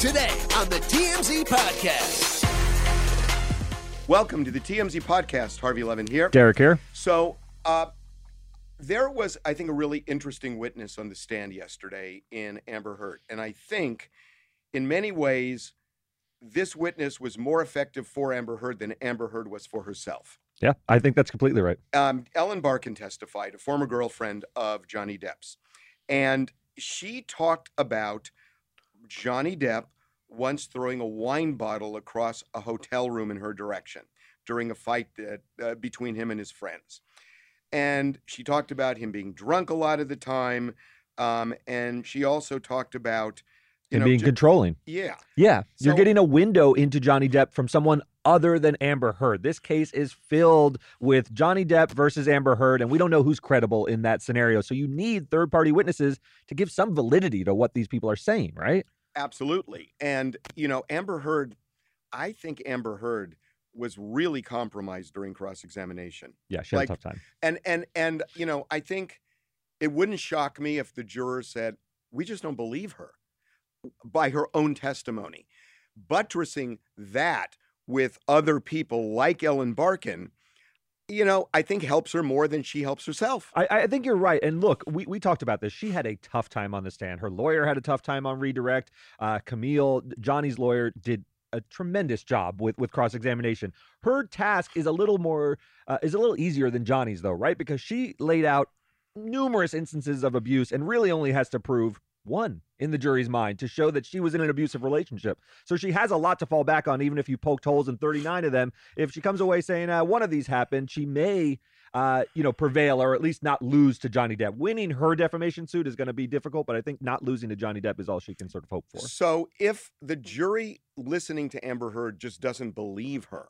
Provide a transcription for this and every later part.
Today on the TMZ Podcast. Welcome to the TMZ podcast. Harvey Levin here. Derek here. So, uh, there was, I think, a really interesting witness on the stand yesterday in Amber Heard. And I think, in many ways, this witness was more effective for Amber Heard than Amber Heard was for herself. Yeah, I think that's completely right. Um, Ellen Barkin testified, a former girlfriend of Johnny Depp's. And she talked about Johnny Depp once throwing a wine bottle across a hotel room in her direction during a fight that, uh, between him and his friends. And she talked about him being drunk a lot of the time. Um, and she also talked about, you And know, being controlling. yeah, Yeah, you're getting a window into Johnny Depp from someone other than Amber Heard. This case is filled with Johnny Depp versus Amber Heard, and we don't know who's credible in that scenario. So you need third party witnesses to give some validity to what these people are saying, right? Absolutely. And, you know, Amber Heard, I think Amber Heard was really compromised during cross examination. Yeah, she had Like- a tough time. And, and, and, you know, I think it wouldn't shock me if the jurors said, we just don't believe her by her own testimony. Buttressing that with other people like Ellen Barkin, you know, I think helps her more than she helps herself. I, I think you're right. And look, we, we talked about this. She had a tough time on the stand. Her lawyer had a tough time on redirect. Uh, Camille, Johnny's lawyer, did a tremendous job with with cross examination. Her task is a little more uh, is a little easier than Johnny's though, right? Because she laid out numerous instances of abuse and really only has to prove one in the jury's mind to show that she was in an abusive relationship. So she has a lot to fall back on, even if you poked holes in 39 of them. If she comes away saying uh, one of these happened, she may uh, you know, prevail or at least not lose to Johnny Depp. Winning her defamation suit is going to be difficult, but I think not losing to Johnny Depp is all she can sort of hope for. So if the jury listening to Amber Heard just doesn't believe her,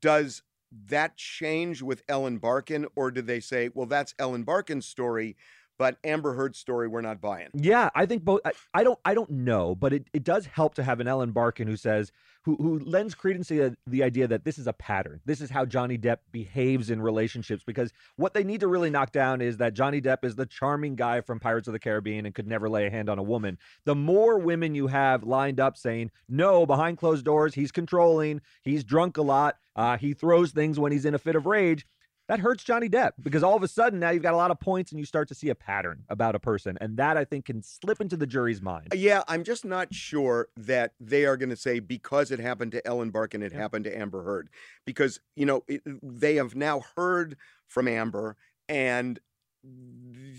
does that change with Ellen Barkin, or do they say, well, that's Ellen Barkin's story, but Amber Heard's story we're not buying? Yeah, I think both. I, I don't. I don't know, but it, it does help to have an Ellen Barkin who says who who lends credence to the, the idea that this is a pattern. This is how Johnny Depp behaves in relationships. Because what they need to really knock down is that Johnny Depp is the charming guy from Pirates of the Caribbean and could never lay a hand on a woman. The more women you have lined up saying no behind closed doors, he's controlling, he's drunk a lot, uh, he throws things when he's in a fit of rage that hurts Johnny Depp because all of a sudden now you've got a lot of points and you start to see a pattern about a person. And that I think can slip into the jury's mind. Uh, yeah, I'm just not sure that they are going to say because it happened to Ellen Barkin, it Yeah. happened to Amber Heard. Because, you know, it, they have now heard from Amber and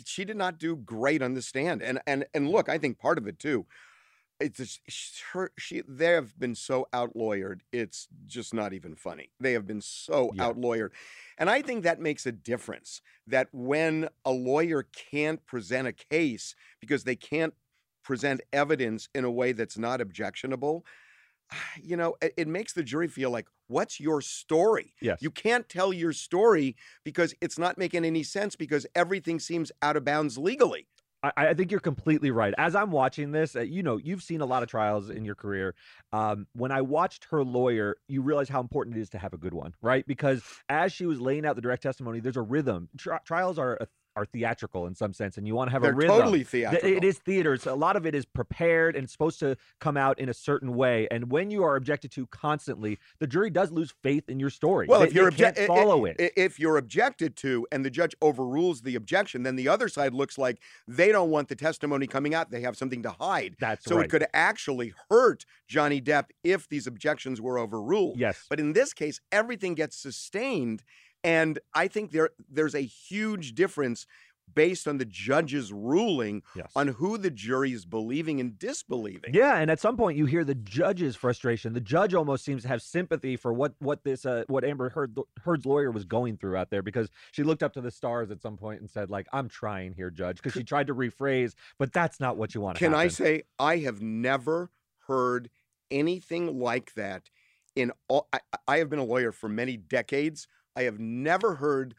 she did not do great on the stand. And and and look, I think part of it too, it's just, her she they have been so out lawyered. It's just not even funny. They have been so Yeah. out lawyered. And I think that makes a difference that when a lawyer can't present a case because they can't present evidence in a way that's not objectionable, you know, it, it makes the jury feel like, what's your story? Yes. You can't tell your story because it's not making any sense because everything seems out of bounds legally. I, I think you're completely right. As I'm watching this, uh, you know, you've seen a lot of trials in your career. Um, when I watched her lawyer, you realize how important it is to have a good one, right? Because as she was laying out the direct testimony, there's a rhythm. Tri- trials are a, are theatrical in some sense, and you want to have They're a rhythm. totally theatrical. It is theater. So a lot of it is prepared and supposed to come out in a certain way. And when you are objected to constantly, the jury does lose faith in your story. Well, They- if you're obje- follow it. i- if you're objected to and the judge overrules the objection, then the other side looks like they don't want the testimony coming out. They have something to hide. That's so right. it could actually hurt Johnny Depp if these objections were overruled. yes. But in this case, everything gets sustained, and I think there there's a huge difference based on the judge's ruling yes. on who the jury is believing and disbelieving. Yeah, and at some point you hear the judge's frustration. The judge almost seems to have sympathy for what what this uh, what Amber Heard, Heard's lawyer was going through out there because she looked up to the stars at some point and said like, "I'm trying here, judge," because she tried to rephrase, but that's not what you want to Can I say I have never heard anything like that in all I, I have been a lawyer for many decades. I have never heard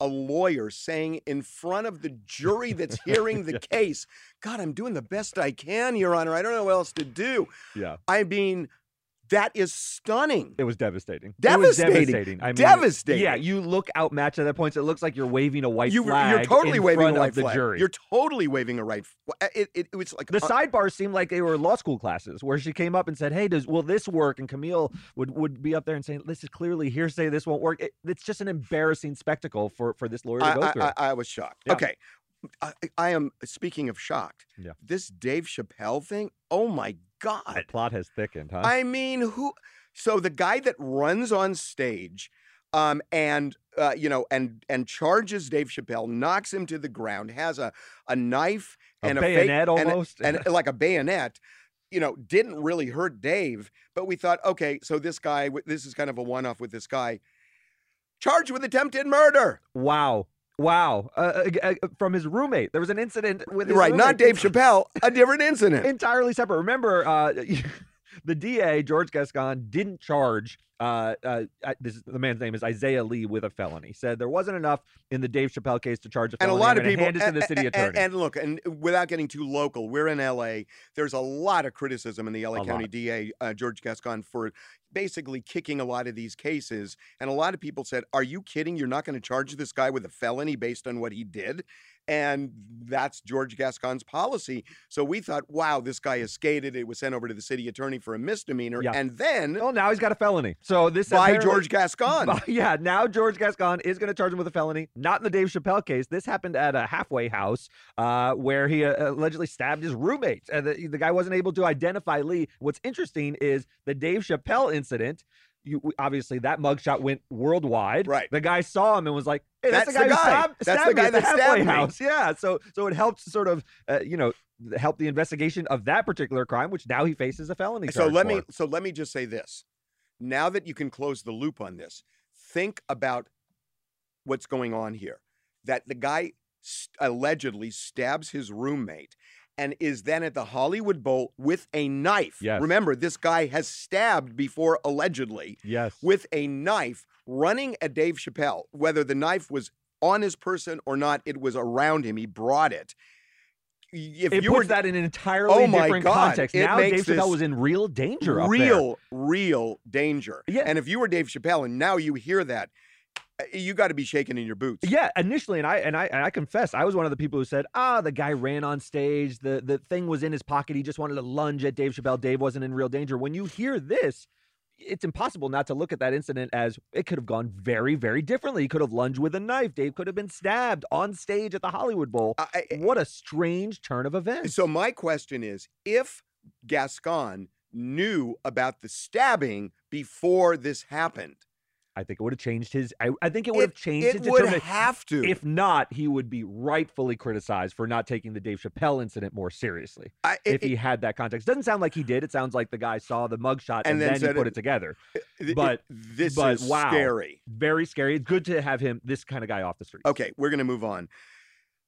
a lawyer saying in front of the jury that's hearing the case, God, I'm doing the best I can, Your Honor. I don't know what else to do. Yeah. I mean, That is stunning. It was devastating. It was Devastating. devastating. I mean, Devastating. Yeah, you look outmatched at that point. So it looks like you're waving a white You, flag. you're totally in waving front a white of the flag. jury. You're totally waving a right. f- It, it, it was like the uh, sidebars seemed like they were law school classes where she came up and said, "Hey, does will this work?" And Camille would would be up there and saying, "This is clearly hearsay. This won't work." It, it's just an embarrassing spectacle for for this lawyer to I, go I- through. I, I was shocked. Yeah. Okay. I, I am speaking of shocked. Yeah. This Dave Chappelle thing. Oh my the plot has thickened, huh? I mean, who? So the guy that runs on stage, um, and uh, you know, and and charges Dave Chappelle, knocks him to the ground, has a a knife a and bayonet a and almost. and like a bayonet. You know, didn't really hurt Dave, but we thought, okay, so this guy, this is kind of a one-off with this guy, charged with attempted murder. wow, wow. Uh, uh, uh, from his roommate, there was an incident with his Right, not. Dave Chappelle, a different incident. entirely separate. Remember, uh, the DA George Gascon didn't charge. Uh, this is, the man's name is Isaiah Lee with a felony. Said there wasn't enough in the Dave Chappelle case to charge a felony. and a lot of people hand it to the city attorney. And, look, and without getting too local, we're in LA. There's a lot of criticism in the LA A County lot. DA uh, George Gascon for basically kicking a lot of these cases. And a lot of people said, "Are you kidding? You're not going to charge this guy with a felony based on what he did?" And that's George Gascon's policy. So we thought, "Wow, this guy has skated." It was sent over to the city attorney for a misdemeanor, Yeah. and then well, now he's got a felony. So this by George Gascon. Yeah, now George Gascon is going to charge him with a felony. Not in the Dave Chappelle case. This happened at a halfway house uh, where he uh, allegedly stabbed his roommate. And the, the guy wasn't able to identify Lee. What's interesting is the Dave Chappelle incident. You, obviously, that mugshot went worldwide. Right. The guy saw him and was like, "Hey, that's, That's the guy, the guy. stabbed, That's the stabbed me guy at the that stabbed me." house." Yeah. So, so it helped sort of, uh, you know, help the investigation of that particular crime, which now he faces a felony. So let for. me so let me just say this. Now that you can close the loop on this, think about what's going on here. That the guy st- allegedly stabs his roommate and is then at the Hollywood Bowl with a knife. Yes. Remember, this guy has stabbed before allegedly Yes. with a knife running at Dave Chappelle. Whether the knife was on his person or not, it was around him. He brought it. If it you puts were that in an entirely Oh my different God, context. Now Dave Chappelle was in real danger. up there. real, real danger. Yeah. And if you were Dave Chappelle and now you hear that, you got to be shaking in your boots. Yeah, initially, and I and I and I confess, I was one of the people who said, "Ah, the guy ran on stage. the The thing was in his pocket. He just wanted to lunge at Dave Chappelle. Dave wasn't in real danger." When you hear this, it's impossible not to look at that incident as it could have gone very, very differently. He could have lunged with a knife. Dave could have been stabbed on stage at the Hollywood Bowl. I- I- What a strange turn of events. so my question is, if Gascon knew about the stabbing before this happened, I think it would have changed his. I, I think it would have changed it his would have to. If not, he would be rightfully criticized for not taking the Dave Chappelle incident more seriously. I, if it- he had that context, doesn't sound like he did. It sounds like the guy saw the mugshot and, And then then, he put it- it together. it- but- this but is wow. scary. Very scary. It's good to have him, this kind of guy, off the street. Okay, we're going to move on.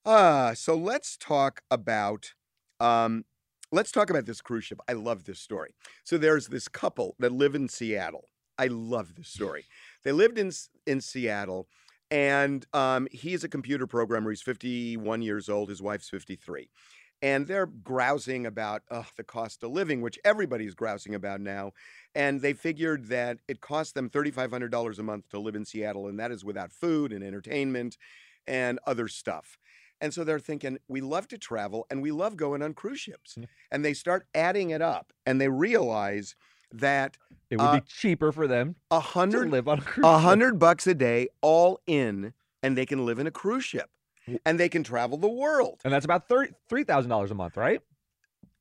Uh, so let's talk about um, let's talk about this cruise ship. I love this story. So there's this couple that live in Seattle. I love this story. They lived in in Seattle, and um, he's a computer programmer. He's 51 years old. His wife's 53. And they're grousing about uh, the cost of living, which everybody's grousing about now. And they figured that it cost them $3,500 a month to live in Seattle, and that is without food and entertainment and other stuff. And so they're thinking, we love to travel and we love going on cruise ships. And they start adding it up and they realize that It would uh, be cheaper for them a hundred live on a cruise a hundred bucks a day all in and they can live in a cruise ship and they can travel the world. And that's about thirty three thousand dollars a month, right?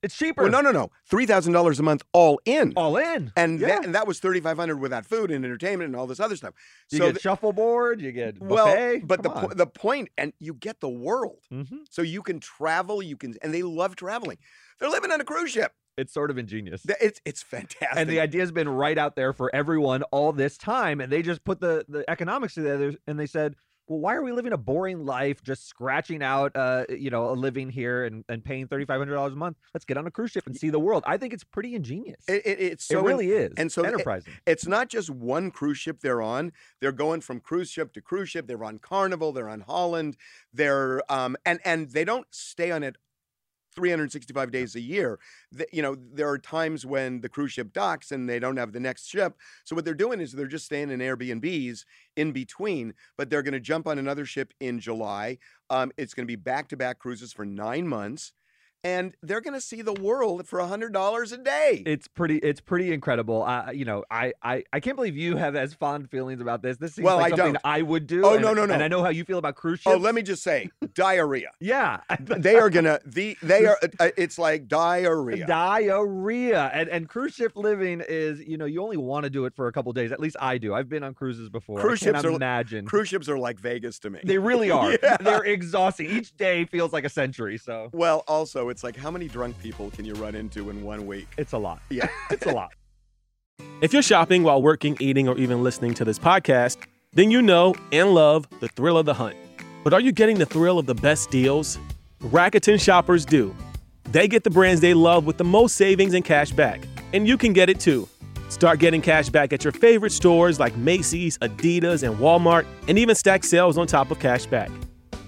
It's cheaper. Well, no, no, no. Three thousand dollars a month all in. All in. and yeah. that, and that was thirty five hundred without food and entertainment and all this other stuff. you so get th- shuffleboard, you get buffet. well, but the po- the point and you get the world. Mhm. So you can travel, you can and they love traveling. They're living on a cruise ship. It's sort of ingenious. It's it's fantastic. and the idea has been right out there for everyone all this time and they just put the the economics together and they said well why are we living a boring life just scratching out uh you know a living here and, and paying $3500 a month let's get on a cruise ship and see the world i think it's pretty ingenious It- it- it's so it in- really is and so it- it's not just one cruise ship they're on. They're going from cruise ship to cruise ship. They're on Carnival. They're on Holland. They're um and and they don't stay on it 365 days a year. The, you know, there are times when the cruise ship docks and they don't have the next ship. So what they're doing is they're just staying in Airbnbs in between, but they're going to jump on another ship in July. Um, it's going to be back to back cruises for nine months. And they're going to see the world for a hundred dollars a day. It's pretty. It's pretty incredible. Uh, you know, I, I I can't believe you have as fond feelings about this. This seems Well, like I something don't. I would do. Oh, and- no, no, no. And I know how you feel about cruise ships. oh, let me just say, diarrhea. Yeah. They are gonna the they are. uh, It's like diarrhea. Diarrhea and and cruise ship living is you know you only want to do it for a couple days. At least I do. I've been on cruises before. Cruise I ships are- imagine. Cruise ships are like Vegas to me. they really are. Yeah. They're exhausting. Each day feels like a century. So Well, also, it's like how many drunk people can you run into in one week? it's a lot. Yeah. It's a lot. If you're shopping while working, eating, or even listening to this podcast, then you know and love the thrill of the hunt. But are you getting the thrill of the best deals? Rakuten shoppers do. They get the brands they love with the most savings and cash back. And you can get it too. Start getting cash back at your favorite stores like Macy's, Adidas, and Walmart, and even stack sales on top of cash back.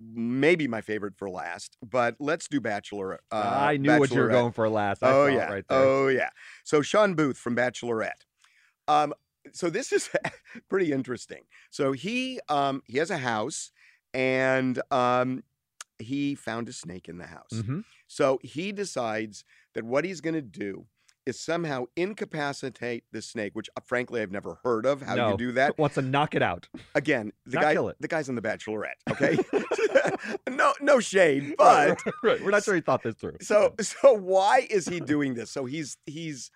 maybe my favorite for last, but let's do Bachelor. Uh, I knew what you were going for last. I oh yeah, right there. oh yeah. So Sean Booth from Bachelorette. Um, so this is pretty interesting. So he um he has a house, and um he found a snake in the house. Mhm. So he decides that what he's going to do is somehow incapacitate the snake, which uh, frankly I've never heard of. How No. you do that? Wants to knock it out. Again, the Not guy, kill it. the guy's on the Bachelorette. Okay, no, no shade, but right, we're not sure he thought this through. so so why is he doing this? So he's he's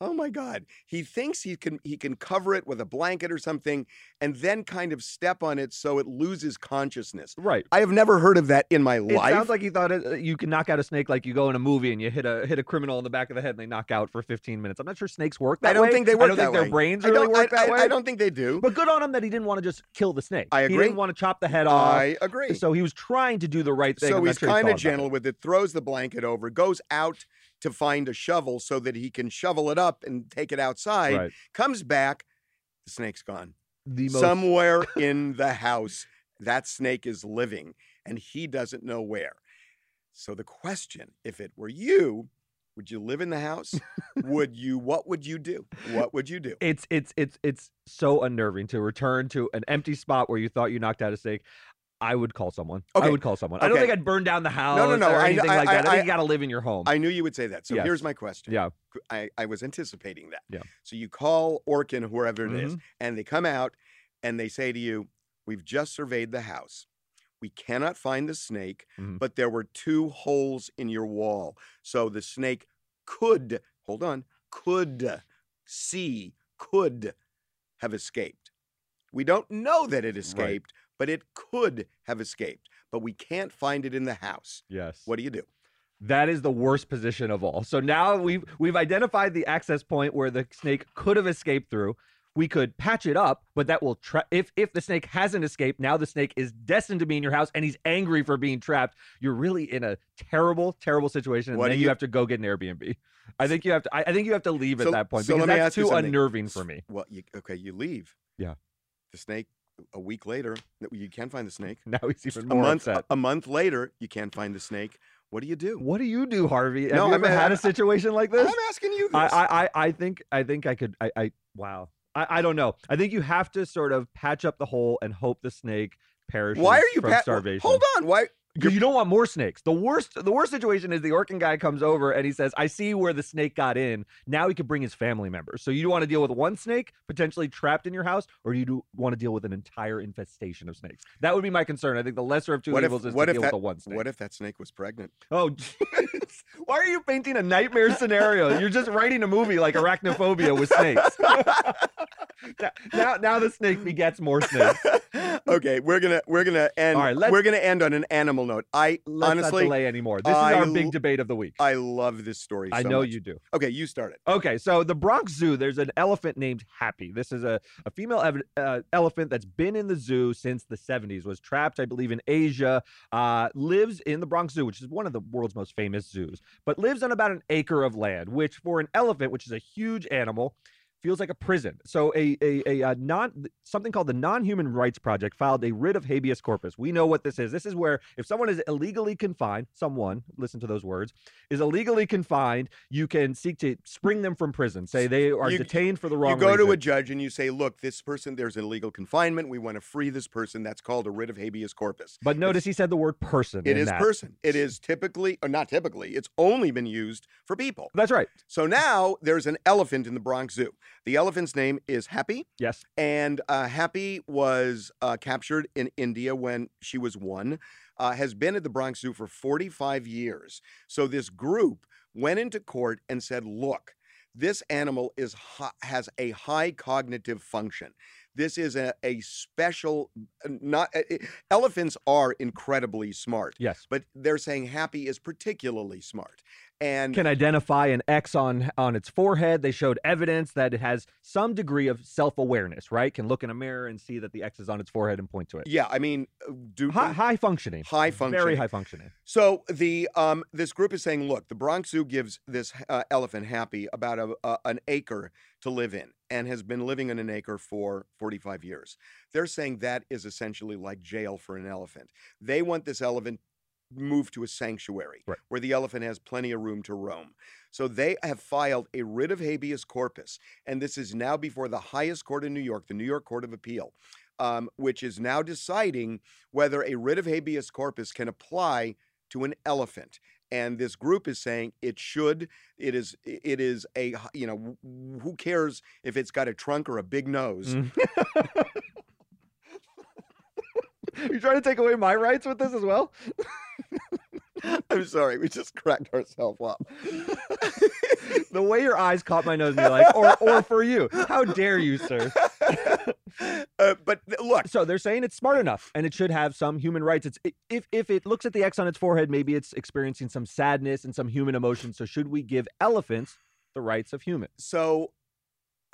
oh my god. He thinks he can he can cover it with a blanket or something and then kind of step on it so it loses consciousness. right. I have never heard of that in my It life. sounds like he thought it, uh, you can knock out a snake like you go in a movie and you hit a hit a criminal in the back of the head and they knock out for 15 minutes. I'm not sure snakes work that way. I don't way. think they I work don't that think their way. brains I really don't, work I, that I- way. I don't think they do. But good on him that he didn't want to just kill the snake. I agree. He didn't want to chop the head off. I agree. So he was trying to do the right thing. So he's sure kind of gentle it. with it, throws the blanket over, goes out to find a shovel so that he can shovel it up and take it outside. Right. Comes back, the snake's gone. The most Somewhere in the house, that snake is living and he doesn't know where. So the question, if it were you, would you live in the house? would you what would you do? What would you do? it's it's it's it's so unnerving to return to an empty spot where you thought you knocked out a snake. I would call someone. I would call someone. I don't think I'd burn down the house no, no, or anything I- like that. I, I- think you got to live in your home. I knew you would say that. So Yes. here's my question. yeah. I, I was anticipating that. Yeah. So you call Orkin, whoever it is, Mhm. and they come out and they say to you, We've just surveyed the house. We cannot find the snake, Mhm. but there were two holes in your wall. So the snake could, hold on, could see, could have escaped. We don't know that it escaped, but it could have escaped. But we can't find it in the house. Yes. What do you do? That is the worst position of all. So now we've we've identified the access point where the snake could have escaped through. We could patch it up, but that will tra- if if the snake hasn't escaped, now the snake is destined to be in your house and he's angry for being trapped. You're really in a terrible, terrible situation, and What then you... you- have to go get an Airbnb. I think you have to. I, I think you have to leave So- at that point so because let me that's ask you too unnerving for me. Well, you, okay, you leave. Yeah. The snake, a week later, you can't find the snake. Now he's even a more month, upset. A, a month later, you can't find the snake. What do you do? What do you do, Harvey? Have No, you I'm- ever had a situation like this? I'm asking you this. I, I, I, I think I think I could I, I wow. I, I don't know. I think you have to sort of patch up the hole and hope the snake perishes Why are you from pat- starvation. Hold on. Why? Because you don't want more snakes. The worst the worst situation is the Orkin guy comes over and he says, I see where the snake got in. Now he could bring his family members. So you want to deal with one snake potentially trapped in your house, or do you do want to deal with an entire infestation of snakes? That would be my concern. I think the lesser of two What if- evils is what to if deal that- with the one snake. What if that snake was pregnant? Oh, why are you painting a nightmare scenario? You're just writing a movie like Arachnophobia with snakes. now, now, now the snake begets more snakes. okay, we're gonna we're gonna end. All right, we're gonna end on an animal note. I Let's not delay anymore. This I is our big debate of the week. I love this story. I so know much. you do. Okay, you start it. Okay, so the Bronx Zoo, there's an elephant named Happy. This is a, a female ev- uh, elephant that's been in the zoo since the 70s, was trapped, I believe, in Asia, uh, lives in the Bronx Zoo, which is one of the world's most famous zoos, but lives on about an acre of land, which for an elephant, which is a huge animal, feels like a prison. So a a, a, uh non something called the Non-Human Rights Project filed a writ of habeas corpus. We know what this is. This is where if someone is illegally confined, someone, listen to those words, is illegally confined, you can seek to spring them from prison. Say they are You- detained for the wrong You go to a judge and you say, "Look, this person, there's illegal confinement. We want to free this person." That's called a writ of habeas corpus. But notice he said the word person. It is that. person. It is typically, or not typically, it's only been used for people. That's right. So now there's an elephant in the Bronx Zoo. The elephant's name is Happy, Yes. and uh, Happy was uh, captured in India when she was one. Uh, has been at the Bronx Zoo for 45 years. So this group went into court and said, "Look, this animal is has a high cognitive function. This is a, a special. Not uh, elephants are incredibly smart, Yes. but they're saying Happy is particularly smart, and Can identify an X on on its forehead. They showed evidence that it has some degree of self-awareness, right? Can look in a mirror and see that the X is on its forehead and point to it. yeah, I mean, uh, do High, high functioning. high function. Very high functioning. So the um this group is saying, look, the Bronx Zoo gives this uh, elephant Happy about a, a an acre to live in, and has been living in an acre for 45 years. They're saying that is essentially like jail for an elephant. They want this elephant moved to a sanctuary Right. where the elephant has plenty of room to roam. So they have filed a writ of habeas corpus, and this is now before the highest court in New York, the New York Court of Appeal, um, which is now deciding whether a writ of habeas corpus can apply to an elephant and this group is saying it should it is it is a you know who cares if it's got a trunk or a big nose Mm. You're trying to take away my rights with this as well? i'm sorry we just cracked ourselves up the way your eyes caught my nose and you're like, or or for you. How dare you, sir? uh, but look So they're saying it's smart enough and it should have some human rights. It's if if it looks at the X on its forehead, maybe it's experiencing some sadness and some human emotion. So should we give elephants the rights of humans? so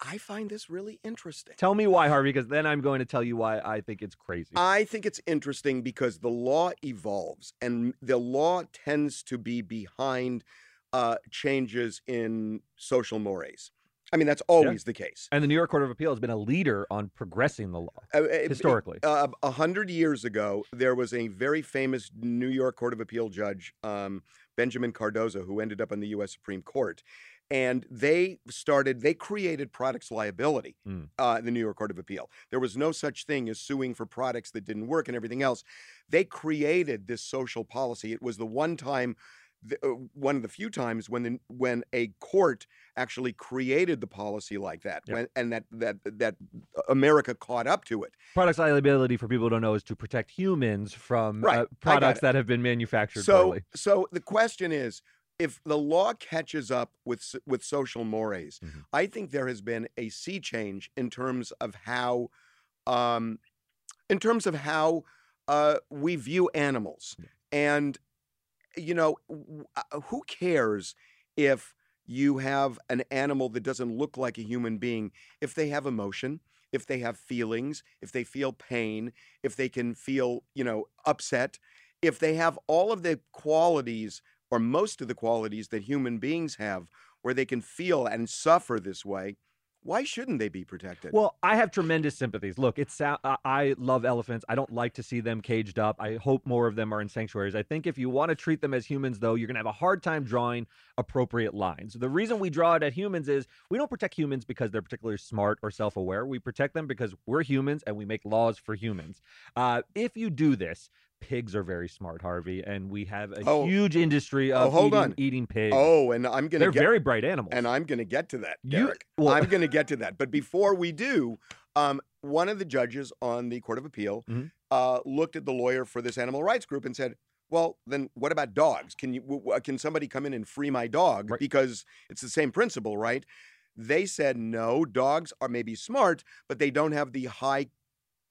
i find this really interesting Tell me why, Harvey, because then I'm going to tell you why I think it's crazy. I think it's interesting because the law evolves and the law tends to be behind uh, changes in social mores. I mean, that's always the case. and the New York Court of Appeal has been a leader on progressing the law Uh, uh, historically. uh, A hundred years ago, there was a very famous New York Court of Appeal judge, um, Benjamin Cardozo, who ended up on the U.S. Supreme Court. And they started, they created products liability, Mm. uh, the New York Court of Appeal. There was no such thing as suing for products that didn't work and everything else. They created this social policy. It was the one time, the, uh, one of the few times when the, when a court actually created the policy like that, Yep. when, and that that that America caught up to it. Products liability, for people who don't know, is to protect humans from Right, uh, products that have been manufactured so poorly. so the question is if the law catches up with with social mores Mhm. i think there has been a sea change in terms of how um in terms of how uh we view animals. And you know w- uh, who cares if you have an animal that doesn't look like a human being? If they have emotion if they have feelings if they feel pain if they can feel you know upset if they have all of the qualities or most of the qualities that human beings have where they can feel and suffer this way why shouldn't they be protected Well, I have tremendous sympathies. Look, it's I- love elephants. I don't like to see them caged up. I hope more of them are in sanctuaries. I think if you want to treat them as humans, though, you're going to have a hard time drawing appropriate lines. The reason we draw it at humans is we don't protect humans because they're particularly smart or self-aware. We protect them because we're humans and we make laws for humans. Uh, if you do this, pigs are very smart, Harvey, and we have a Oh. huge industry Oh, of hold eating, on. eating pigs. oh and i'm gonna they're get very bright animals. and i'm gonna get to that You- Derek. well- i'm gonna get to that but before we do um, one of the judges on the court of appeal Mhm. uh, looked at the lawyer for this animal rights group and said well then what about dogs can you w- can somebody come in and free my dog Right. because it's the same principle right they said no dogs are maybe smart but they don't have the high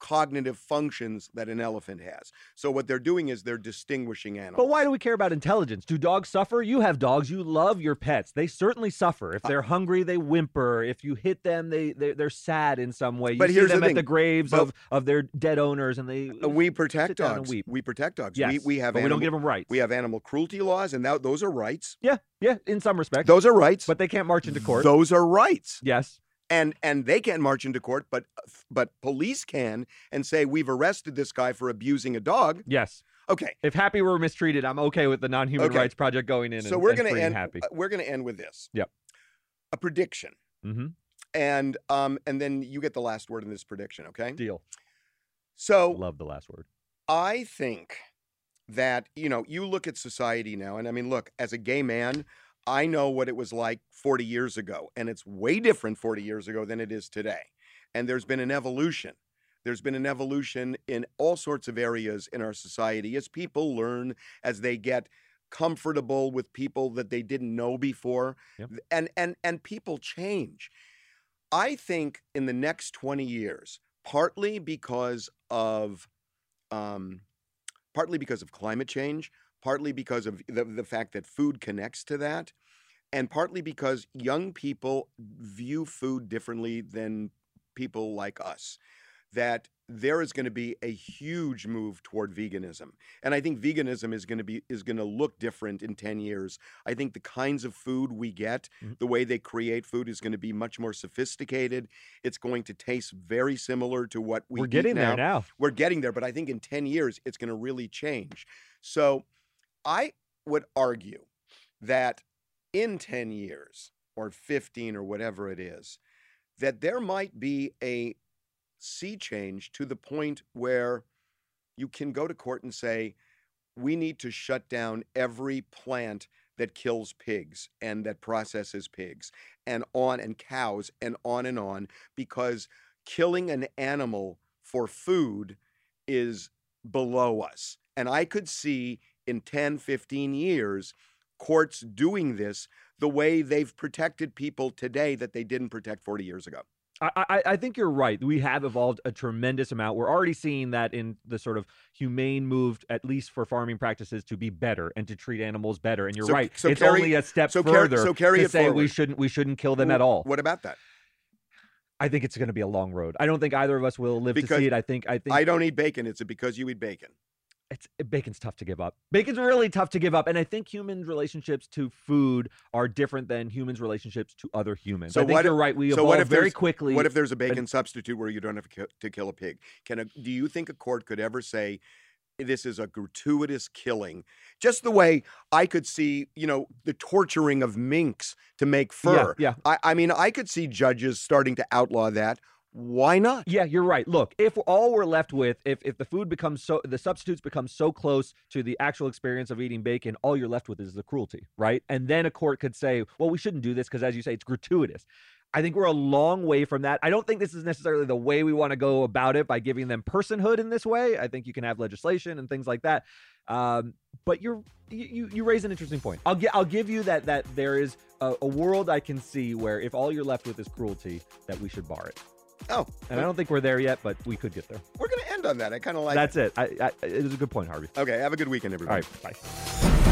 cognitive functions that an elephant has. So what they're doing is they're distinguishing animals. But why do we care about intelligence? Do dogs suffer? You have dogs. You love your pets. They certainly suffer. Uh If they're hungry, they whimper. If you hit them, they they're, they're sad in some way. You But see here's the them at the graves But- of, of their dead owners, and they Uh, we protect sit down and dogs. weep. We protect dogs. yes, we, we have but we don't give them rights. we have animal cruelty laws, and that, those are rights. yeah, yeah, in some respects. Those are rights. but they can't march into court. Those are rights. yes, and and they can't march into court, but but police can and say we've arrested this guy for abusing a dog. yes. Okay, If Happy were mistreated, I'm okay with the Non-Human Okay. Rights Project going in. so and, we're gonna end. Happy. We're gonna end with this. Yep. A prediction, hmm and um and then you get the last word in this prediction. Okay. Deal. So Love the last word. I think that, you know, you look at society now, and I mean, look, as a gay man, I know what it was like 40 years ago, and it's way different 40 years ago than it is today. And there's been an evolution. There's been an evolution in all sorts of areas in our society as people learn, as they get comfortable with people that they didn't know before. Yep. And and and people change. I think in the next 20 years, partly because of um, partly because of climate change, partly because of the, the fact that food connects to that, and partly because young people view food differently than people like us. That there is going to be a huge move toward veganism. And I think veganism is going to be is going to look different in 10 years. I think the kinds of food we get, Mhm. the way they create food is going to be much more sophisticated. It's going to taste very similar to what we are getting now there now. we're getting there, but I think in 10 years it's going to really change. So I would argue that in 10 years or 15 or whatever it is, that there might be a sea change to the point where you can go to court and say, we need to shut down every plant that kills pigs and that processes pigs and on and cows and on and on because killing an animal for food is below us. And I could see in 10, 15 years courts doing this the way they've protected people today that they didn't protect 40 years ago. I, I, think you're right. We have evolved a tremendous amount. We're already seeing that in the sort of humane move, at least for farming practices, to be better and to treat animals better. And you're So- right. so it's carry- only a step so further so carry to it say we shouldn't we shouldn't kill them at all. What about that? I think it's going to be a long road. I don't think either of us will live to see it. I think I think I don't eat bacon. It's because you eat bacon. It's eh, bacon's tough to give up. Bacon's really tough to give up, and I think humans' relationships to food are different than humans' relationships to other humans. So I think what you're right. We so evolve what if very quickly. What if there's a bacon substitute where you don't have to kill, a pig? Can a, do you think a court could ever say this is a gratuitous killing? Just the way I could see, you know, the torturing of minks to make fur. Yeah, I, I mean, I could see judges starting to outlaw that. Why not? Yeah, you're right. Look, if all we're left with, if if the food becomes so, the substitutes become so close to the actual experience of eating bacon, all you're left with is the cruelty, right? And then a court could say, well, we shouldn't do this because, as you say, it's gratuitous. I think we're a long way from that. I don't think this is necessarily the way we want to go about it by giving them personhood in this way. I think you can have legislation and things like that. Um, but you're you, you raise an interesting point. I'll gi- I'll give you that that there is a, a world I can see where if all you're left with is cruelty, that we should bar it. Oh, And I don't think we're there yet, but we could get there. we're going to end on that. I kind of like That's it. I, I, it was a good point, Harvey. Okay, have a good weekend, everybody. right, bye.